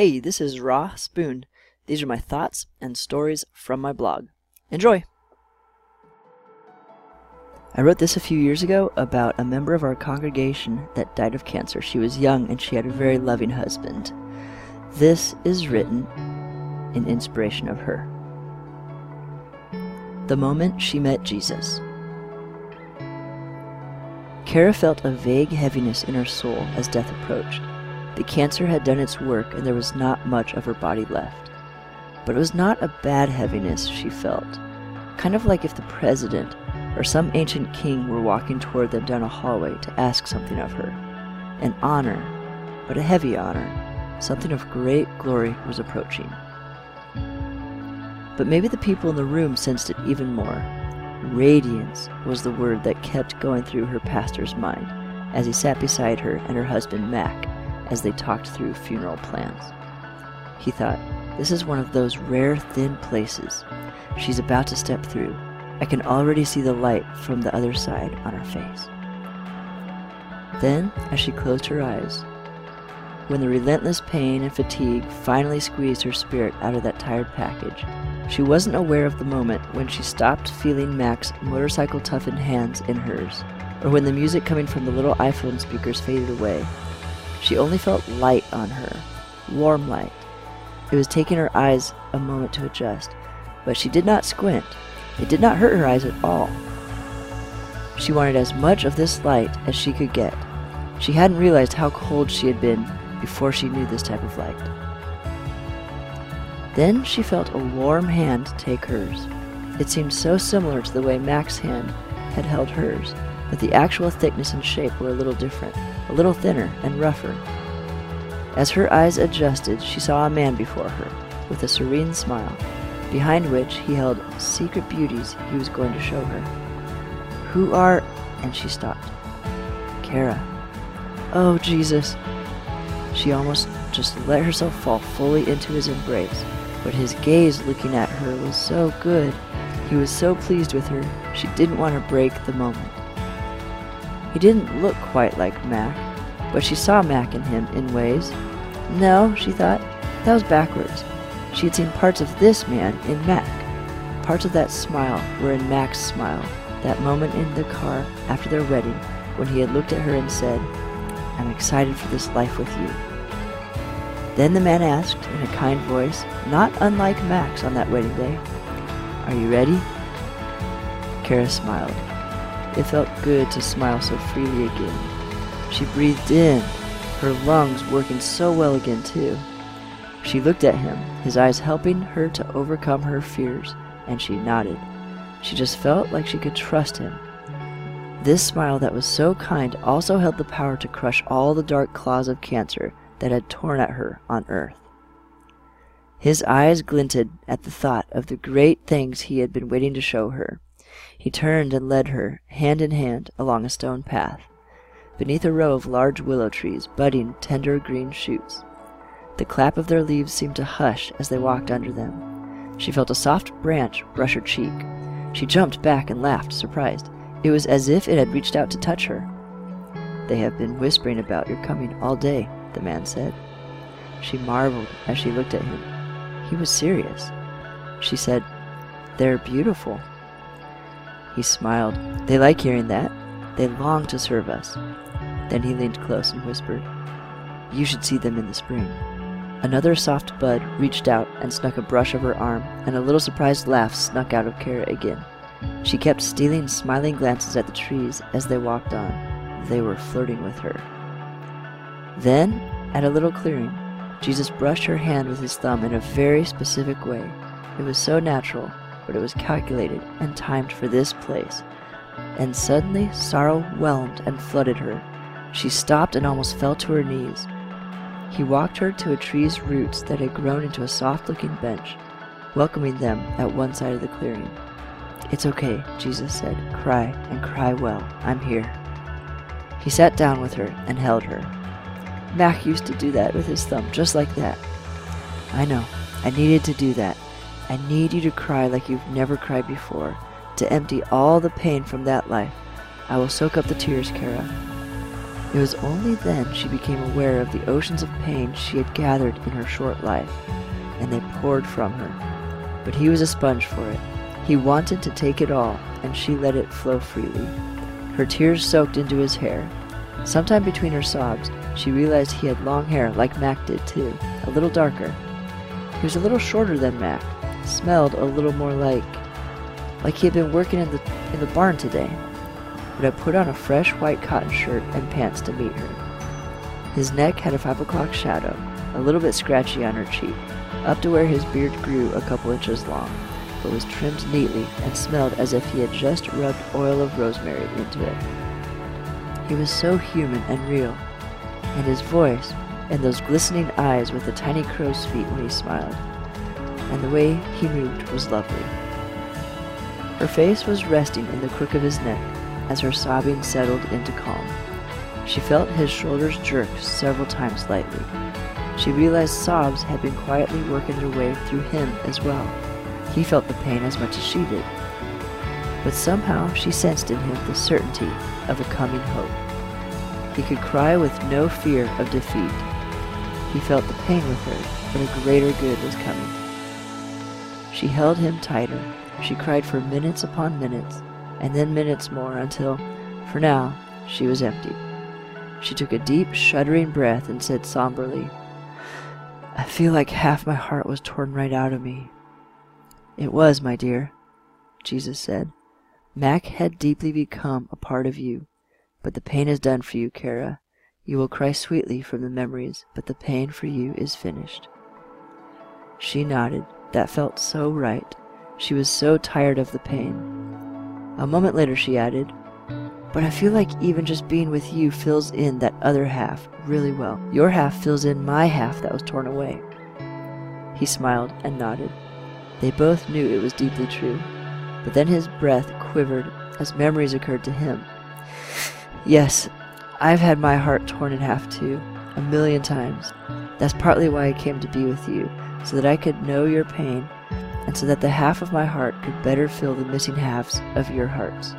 Hey, this is Ross Boone. These are my thoughts and stories from my blog. Enjoy! I wrote this a few years ago about a member of our congregation that died of cancer. She was young and she had a very loving husband. This is written in inspiration of her. The moment she met Jesus. Kara felt a vague heaviness in her soul as death approached. The cancer had done its work and there was not much of her body left. But it was not a bad heaviness she felt, kind of like if the president or some ancient king were walking toward them down a hallway to ask something of her. An honor, but a heavy honor, something of great glory was approaching. But maybe the people in the room sensed it even more. Radiance was the word that kept going through her pastor's mind as he sat beside her and her husband Mac as they talked through funeral plans. He thought, this is one of those rare thin places she's about to step through. I can already see the light from the other side on her face. Then, as she closed her eyes, when the relentless pain and fatigue finally squeezed her spirit out of that tired package, she wasn't aware of the moment when she stopped feeling Mac's motorcycle toughened hands in hers, or when the music coming from the little iPhone speakers faded away. She only felt light on her, warm light. It was taking her eyes a moment to adjust, but she did not squint. It did not hurt her eyes at all. She wanted as much of this light as she could get. She hadn't realized how cold she had been before she knew this type of light. Then she felt a warm hand take hers. It seemed so similar to the way Mac's hand had held hers, but the actual thickness and shape were a little different, a little thinner and rougher. As her eyes adjusted, she saw a man before her, with a serene smile, behind which he held secret beauties he was going to show her. Who are... and she stopped. Kara. Oh, Jesus. She almost just let herself fall fully into his embrace, but his gaze looking at her was so good. He was so pleased with her, she didn't want to break the moment. He didn't look quite like Mac, but she saw Mac in him in ways. No, she thought, that was backwards. She had seen parts of this man in Mac. Parts of that smile were in Mac's smile, that moment in the car after their wedding when he had looked at her and said, I'm excited for this life with you. Then the man asked, in a kind voice, not unlike Mac's on that wedding day, Are you ready? Kara smiled. It felt good to smile so freely again. She breathed in, her lungs working so well again, too. She looked at him, his eyes helping her to overcome her fears, and she nodded. She just felt like she could trust him. This smile that was so kind also held the power to crush all the dark claws of cancer that had torn at her on earth. His eyes glinted at the thought of the great things he had been waiting to show her. He turned and led her, hand in hand, along a stone path, beneath a row of large willow trees budding tender green shoots. The clap of their leaves seemed to hush as they walked under them. She felt a soft branch brush her cheek. She jumped back and laughed, surprised. It was as if it had reached out to touch her. They have been whispering about your coming all day, the man said. She marveled as she looked at him. He was serious. She said, They're beautiful. He smiled. They like hearing that. They long to serve us. Then he leaned close and whispered, You should see them in the spring. Another soft bud reached out and snuck a brush of her arm, and a little surprised laugh snuck out of Kara again. She kept stealing smiling glances at the trees as they walked on. They were flirting with her. Then, at a little clearing, Jesus brushed her hand with his thumb in a very specific way. It was so natural, but it was calculated and timed for this place. And suddenly sorrow whelmed and flooded her. She stopped and almost fell to her knees. He walked her to a tree's roots that had grown into a soft looking bench, welcoming them at one side of the clearing. It's okay, Jesus said. Cry, and cry well. I'm here. He sat down with her and held her. Mac used to do that with his thumb, just like that. I know. I needed to do that. I need you to cry like you've never cried before, to empty all the pain from that life. I will soak up the tears, Kara. It was only then she became aware of the oceans of pain she had gathered in her short life, and they poured from her. But he was a sponge for it. He wanted to take it all, and she let it flow freely. Her tears soaked into his hair. Sometime between her sobs, she realized he had long hair like Mac did too, a little darker. He was a little shorter than Mac, smelled a little more like like he had been working in the in the barn today but had put on a fresh white cotton shirt and pants to meet her. His neck had a five o'clock shadow, a little bit scratchy on her cheek, up to where his beard grew a couple inches long, but was trimmed neatly and smelled as if he had just rubbed oil of rosemary into it. He was so human and real, and his voice, and those glistening eyes with the tiny crow's feet when he smiled, and the way he moved was lovely. Her face was resting in the crook of his neck, as her sobbing settled into calm. She felt his shoulders jerk several times lightly. She realized sobs had been quietly working their way through him as well. He felt the pain as much as she did. But somehow she sensed in him the certainty of a coming hope. He could cry with no fear of defeat. He felt the pain with her, but a greater good was coming. She held him tighter. She cried for minutes upon minutes, and then minutes more until, for now, she was empty. She took a deep, shuddering breath and said somberly, I feel like half my heart was torn right out of me. It was, my dear, Jesus said. Mac had deeply become a part of you, but the pain is done for you, Kara. You will cry sweetly from the memories, but the pain for you is finished. She nodded. That felt so right. She was so tired of the pain. A moment later, she added, But I feel like even just being with you fills in that other half really well. Your half fills in my half that was torn away. He smiled and nodded. They both knew it was deeply true, but then his breath quivered as memories occurred to him. Yes, I've had my heart torn in half too, a million times. That's partly why I came to be with you, so that I could know your pain and so that the half of my heart could better fill the missing halves of your hearts.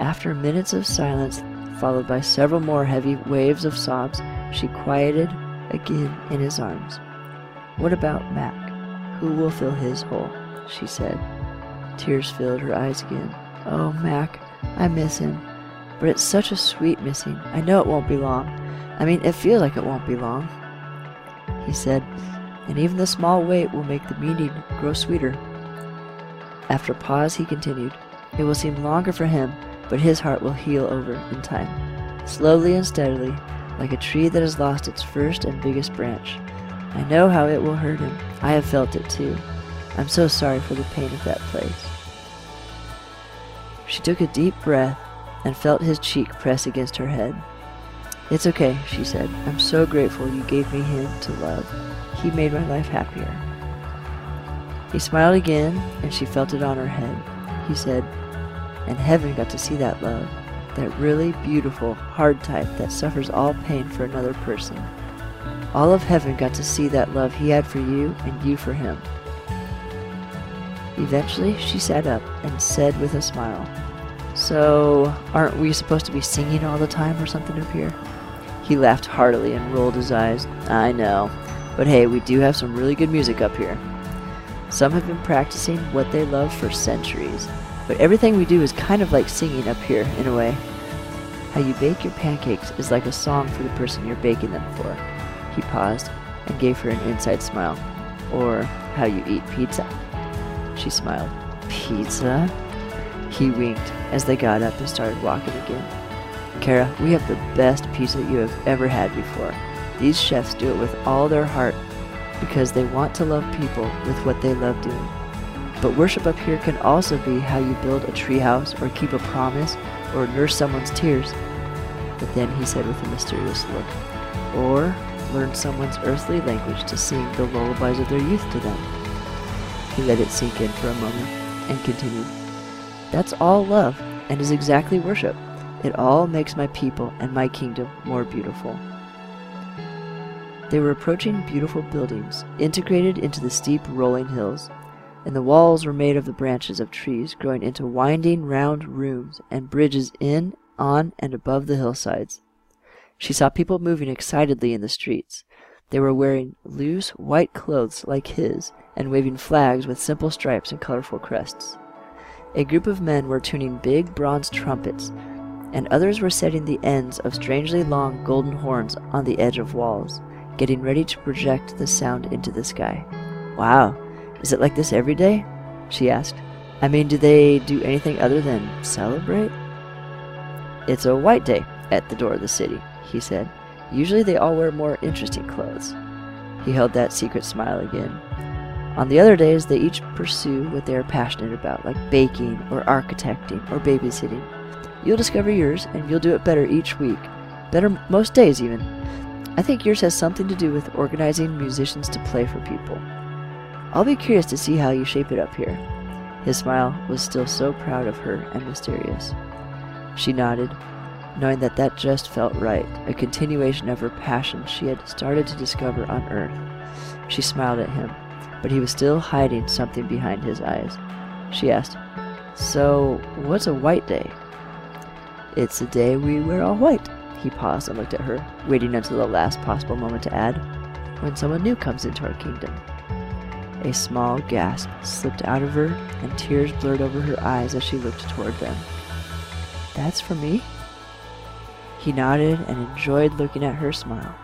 After minutes of silence, followed by several more heavy waves of sobs, she quieted again in his arms. What about Mac? Who will fill his hole? she said. Tears filled her eyes again. Oh, Mac, I miss him. But it's such a sweet missing. I know it won't be long. I mean, it feels like it won't be long. He said, and even the small wait will make the meeting grow sweeter. After a pause, he continued, It will seem longer for him, but his heart will heal over in time, slowly and steadily, like a tree that has lost its first and biggest branch. I know how it will hurt him. I have felt it too. I'm so sorry for the pain of that place. She took a deep breath and felt his cheek press against her head. It's okay, she said. I'm so grateful you gave me him to love. He made my life happier. He smiled again, and she felt it on her head. He said, And heaven got to see that love, that really beautiful, hard type that suffers all pain for another person. All of heaven got to see that love he had for you and you for him. Eventually, she sat up and said with a smile, So, aren't we supposed to be singing all the time or something up here? He laughed heartily and rolled his eyes. I know. But hey, we do have some really good music up here. Some have been practicing what they love for centuries, but everything we do is kind of like singing up here in a way. How you bake your pancakes is like a song for the person you're baking them for. He paused and gave her an inside smile. Or how you eat pizza. She smiled. Pizza? He winked as they got up and started walking again. Kara, we have the best pizza you have ever had before. These chefs do it with all their heart because they want to love people with what they love doing. But worship up here can also be how you build a treehouse or keep a promise or nurse someone's tears. But then he said with a mysterious look, or learn someone's earthly language to sing the lullabies of their youth to them. He let it sink in for a moment and continued, That's all love and is exactly worship. It all makes my people and my kingdom more beautiful. They were approaching beautiful buildings, integrated into the steep rolling hills, and the walls were made of the branches of trees growing into winding round rooms and bridges in on and above the hillsides. She saw people moving excitedly in the streets. They were wearing loose white clothes like his and waving flags with simple stripes and colorful crests. A group of men were tuning big bronze trumpets, and others were setting the ends of strangely long golden horns on the edge of walls, getting ready to project the sound into the sky. Wow, is it like this every day? she asked. I mean, do they do anything other than celebrate? It's a white day at the door of the city, he said. Usually they all wear more interesting clothes. He held that secret smile again. On the other days, they each pursue what they are passionate about, like baking or architecting or babysitting. You'll discover yours, and you'll do it better each week. Better most days, even. I think yours has something to do with organizing musicians to play for people. I'll be curious to see how you shape it up here. His smile was still so proud of her and mysterious. She nodded, knowing that that just felt right, a continuation of her passion she had started to discover on Earth. She smiled at him, but he was still hiding something behind his eyes. She asked, So, what's a white day? It's a day we wear all white. He paused and looked at her, waiting until the last possible moment to add, When someone new comes into our kingdom. A small gasp slipped out of her, and tears blurred over her eyes as she looked toward them. That's for me? He nodded and enjoyed looking at her smile.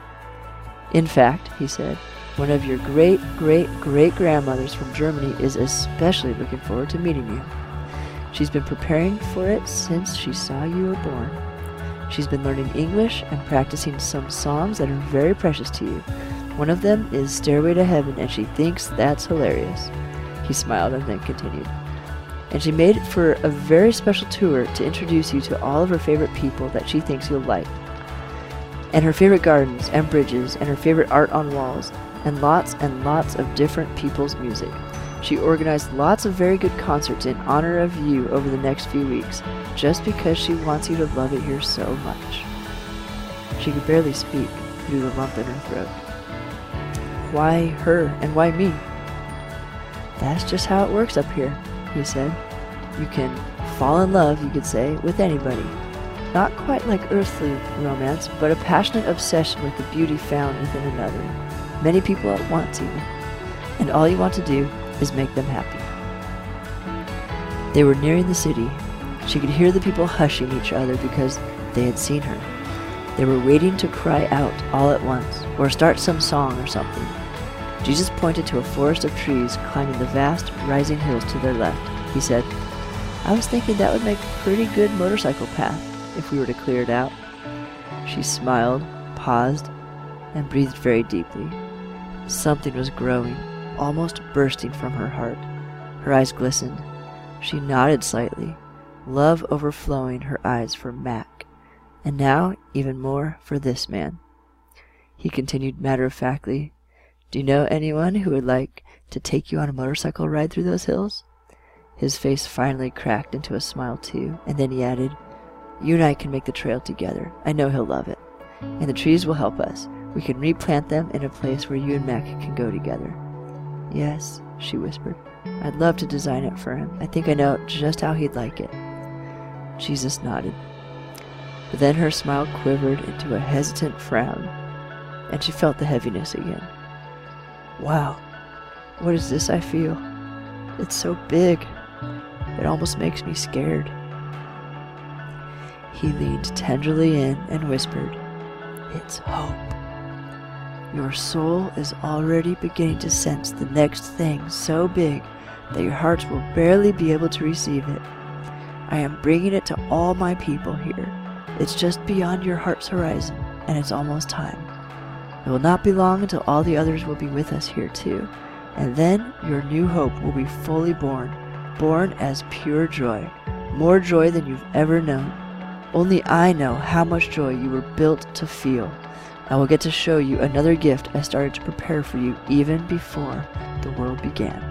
In fact, he said, one of your great great great grandmothers from Germany is especially looking forward to meeting you. She's been preparing for it since she saw you were born. She's been learning English and practicing some songs that are very precious to you. One of them is Stairway to Heaven, and she thinks that's hilarious. He smiled and then continued and she made it for a very special tour to introduce you to all of her favorite people that she thinks you'll like, and her favorite gardens and bridges, and her favorite art on walls, and lots and lots of different people's music. She organized lots of very good concerts in honor of you over the next few weeks, just because she wants you to love it here so much. She could barely speak through the lump in her throat. Why her and why me? That's just how it works up here he said. You can fall in love, you could say, with anybody. Not quite like earthly romance, but a passionate obsession with the beauty found within another. Many people at once, even. And all you want to do is make them happy. They were nearing the city. She could hear the people hushing each other because they had seen her. They were waiting to cry out all at once, or start some song or something. Jesus pointed to a forest of trees climbing the vast, rising hills to their left. He said, I was thinking that would make a pretty good motorcycle path if we were to clear it out. She smiled, paused, and breathed very deeply. Something was growing, almost bursting from her heart. Her eyes glistened. She nodded slightly, love overflowing her eyes for Mac, and now even more for this man. He continued matter of factly, do you know anyone who would like to take you on a motorcycle ride through those hills? His face finally cracked into a smile, too, and then he added, You and I can make the trail together. I know he'll love it. And the trees will help us. We can replant them in a place where you and Mac can go together. Yes, she whispered. I'd love to design it for him. I think I know just how he'd like it. Jesus nodded. But then her smile quivered into a hesitant frown, and she felt the heaviness again. Wow, what is this I feel? It's so big. It almost makes me scared. He leaned tenderly in and whispered, It's hope. Your soul is already beginning to sense the next thing so big that your hearts will barely be able to receive it. I am bringing it to all my people here. It's just beyond your heart's horizon, and it's almost time. It will not be long until all the others will be with us here too, and then your new hope will be fully born, born as pure joy, more joy than you've ever known. Only I know how much joy you were built to feel. I will get to show you another gift I started to prepare for you even before the world began.